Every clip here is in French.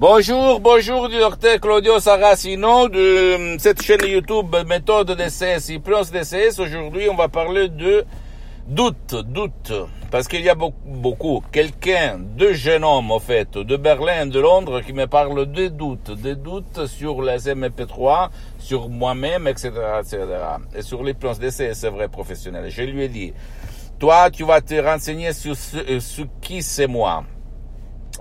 Bonjour, bonjour du docteur Claudio Saracino de euh, cette chaîne YouTube Méthode DCS, Hypnose DCS. Aujourd'hui, on va parler de doute, doute. Parce qu'il y a beaucoup, quelqu'un, deux jeunes hommes, en fait, de Berlin, de Londres, qui me parlent de doutes, des doutes sur les MP3, sur moi-même, etc., etc. Et sur les plans DCS, c'est vrai, professionnel. Je lui ai dit, toi, tu vas te renseigner sur ce, euh, sur qui c'est moi.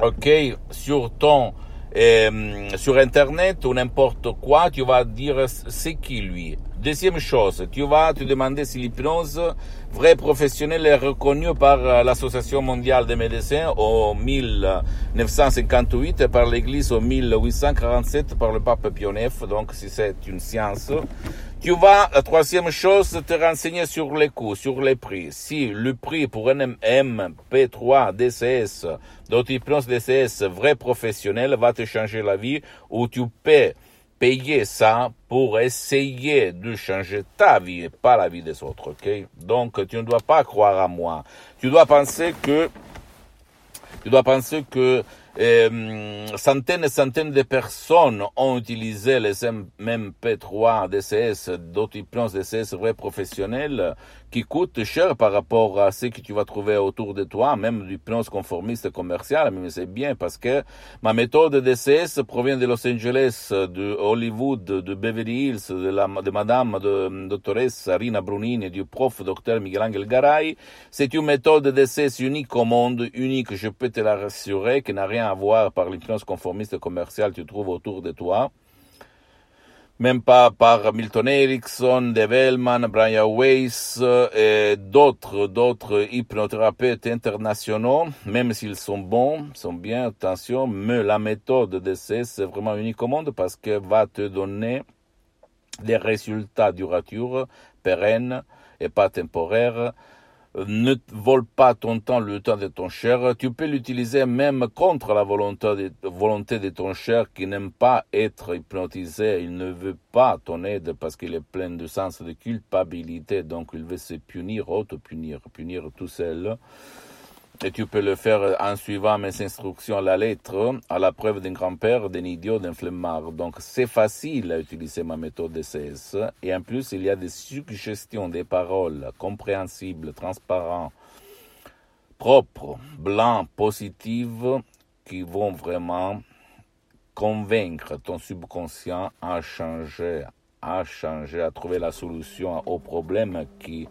OK? Sur ton, euh, sur Internet ou n'importe quoi, tu vas dire c'est qui lui? Deuxième chose, tu vas te demander si l'hypnose vrai professionnel est reconnue par l'Association mondiale des médecins au 1958 et par l'Église au 1847 par le pape IX, donc si c'est une science. Tu vas, la troisième chose, te renseigner sur les coûts, sur les prix. Si le prix pour un MP3 DCS, d'autohypnose DCS vrai professionnel va te changer la vie, ou tu peux payer ça pour essayer de changer ta vie et pas la vie des autres, ok? Donc, tu ne dois pas croire à moi. Tu dois penser que, tu dois penser que euh, centaines et centaines de personnes ont utilisé les MP3 DCS, d'autres hypnoses DCS vrais professionnels, qui coûtent cher par rapport à ce que tu vas trouver autour de toi, même l'hypnose conformiste commerciale, mais c'est bien parce que ma méthode DCS provient de Los Angeles, de Hollywood, de Beverly Hills, de, de madame de doctoresse Rina Brunini, du prof docteur Miguel Angel Garay. C'est une méthode DCS unique au monde, unique, je peux te la rassurer, qui n'a rien à voir par l'hypnose conformiste commerciale que tu trouves autour de toi même pas par Milton Erickson, Dave Hellman, Brian Weiss et d'autres, d'autres hypnothérapeutes internationaux, même s'ils sont bons, sont bien, attention, mais la méthode d'essai, c'est vraiment unique au monde parce qu'elle va te donner des résultats duratures, pérennes et pas temporaires, ne vole pas ton temps, le temps de ton cher. Tu peux l'utiliser même contre la volonté de, volonté de ton cher qui n'aime pas être hypnotisé. Il ne veut pas ton aide parce qu'il est plein de sens de culpabilité. Donc il veut se punir, auto-punir, punir tout seul. Et tu peux le faire en suivant mes instructions à la lettre, à la preuve d'un grand-père, d'un idiot, d'un flemmard. Donc c'est facile à utiliser ma méthode de. Et en plus, il y a des suggestions, des paroles compréhensibles, transparentes, propres, blancs, positives, qui vont vraiment convaincre ton subconscient à changer, à changer, à trouver la solution aux problèmes qui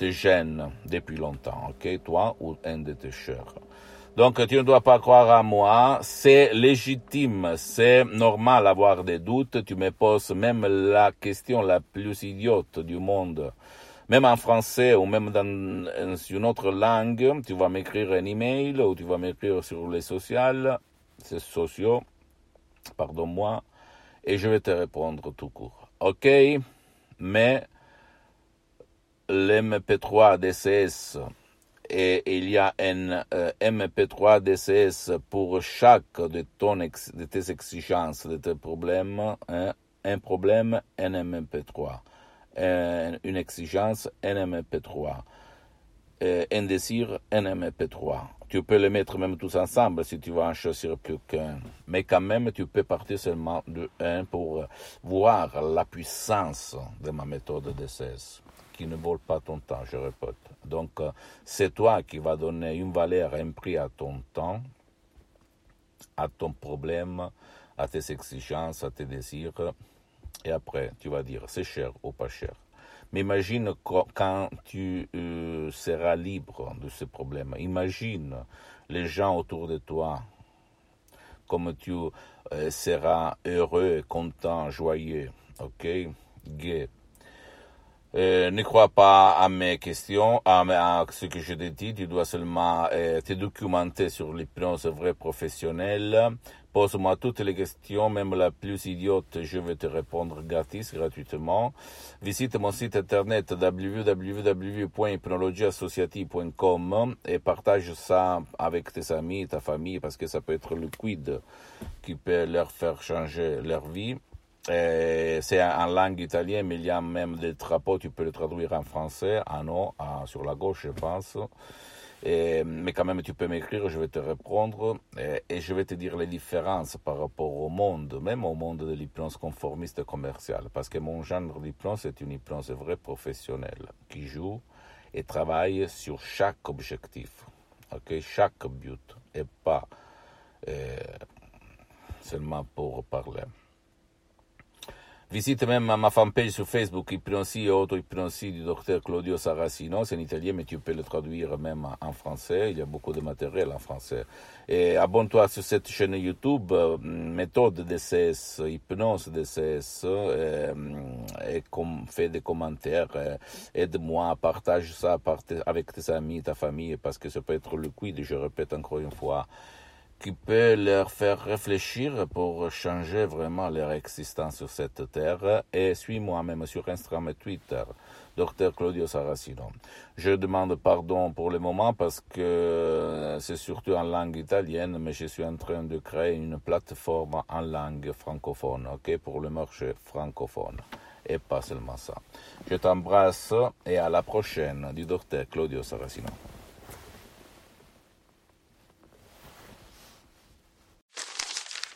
te gêne depuis longtemps, ok, toi ou un de tes chers. Donc tu ne dois pas croire à moi, c'est légitime, c'est normal d'avoir des doutes, tu me poses même la question la plus idiote du monde. Même en français ou même dans une autre langue, tu vas m'écrire un email ou tu vas m'écrire sur les sociaux, c'est sociaux, pardon-moi, et je vais te répondre tout court. Ok? Mais l'MP3 DCS et il y a un euh, MP3 DCS pour chaque de, de tes exigences, de tes problèmes, hein, un problème, un MP3, une exigence, un MP3, un désir, un MP3. Tu peux les mettre même tous ensemble si tu veux en choisir plus qu'un. Mais quand même, tu peux partir seulement de un pour voir la puissance de ma méthode DCS qui ne vole pas ton temps, je répète. Donc, euh, c'est toi qui vas donner une valeur, un prix à ton temps, à ton problème, à tes exigences, à tes désirs. Et après, tu vas dire, c'est cher ou pas cher. Mais imagine quand tu euh, seras libre de ce problème. Imagine les gens autour de toi, comme tu euh, seras heureux, content, joyeux, ok, gai Euh, ne crois pas à mes questions, à, à ce que je te dis. Tu dois seulement euh, te documenter sur l'hypnose vraie professionnelle. Pose-moi toutes les questions, même la plus idiote, je vais te répondre gratis, gratuitement. Visite mon site internet www.hypnologieassociative.com et partage ça avec tes amis, ta famille, parce que ça peut être le quid qui peut leur faire changer leur vie. Et C'est en langue italienne, mais il y a même des drapeaux, tu peux le traduire en français, en haut, sur la gauche, je pense. Mais quand même, tu peux m'écrire, je vais te répondre et, je vais te dire les différences par rapport au monde, même au monde de l'hypnose conformiste commerciale. Parce que mon genre d'hypnose est une hypnose vraie professionnelle qui joue et travaille sur chaque objectif, ok, chaque but, et pas euh, seulement pour parler. Visite même ma fanpage sur Facebook, Hypnosie et auto-hypnosie du docteur Claudio Saracino. C'est en italien, mais tu peux le traduire même en français. Il y a beaucoup de matériel en français. Et abonne-toi sur cette chaîne YouTube, euh, méthode DCS, hypnose DCS, euh, et com- fais des commentaires. euh, Aide-moi, partage ça avec tes amis, ta famille, parce que ça peut être le quid, je répète encore une fois qui peut leur faire réfléchir pour changer vraiment leur existence sur cette terre. Et suis-moi même sur Instagram et Twitter, Dr Claudio Saracino. Je demande pardon pour le moment parce que c'est surtout en langue italienne, mais je suis en train de créer une plateforme en langue francophone, ok, pour le marché francophone. Et pas seulement ça. Je t'embrasse et à la prochaine du Dr Claudio Saracino.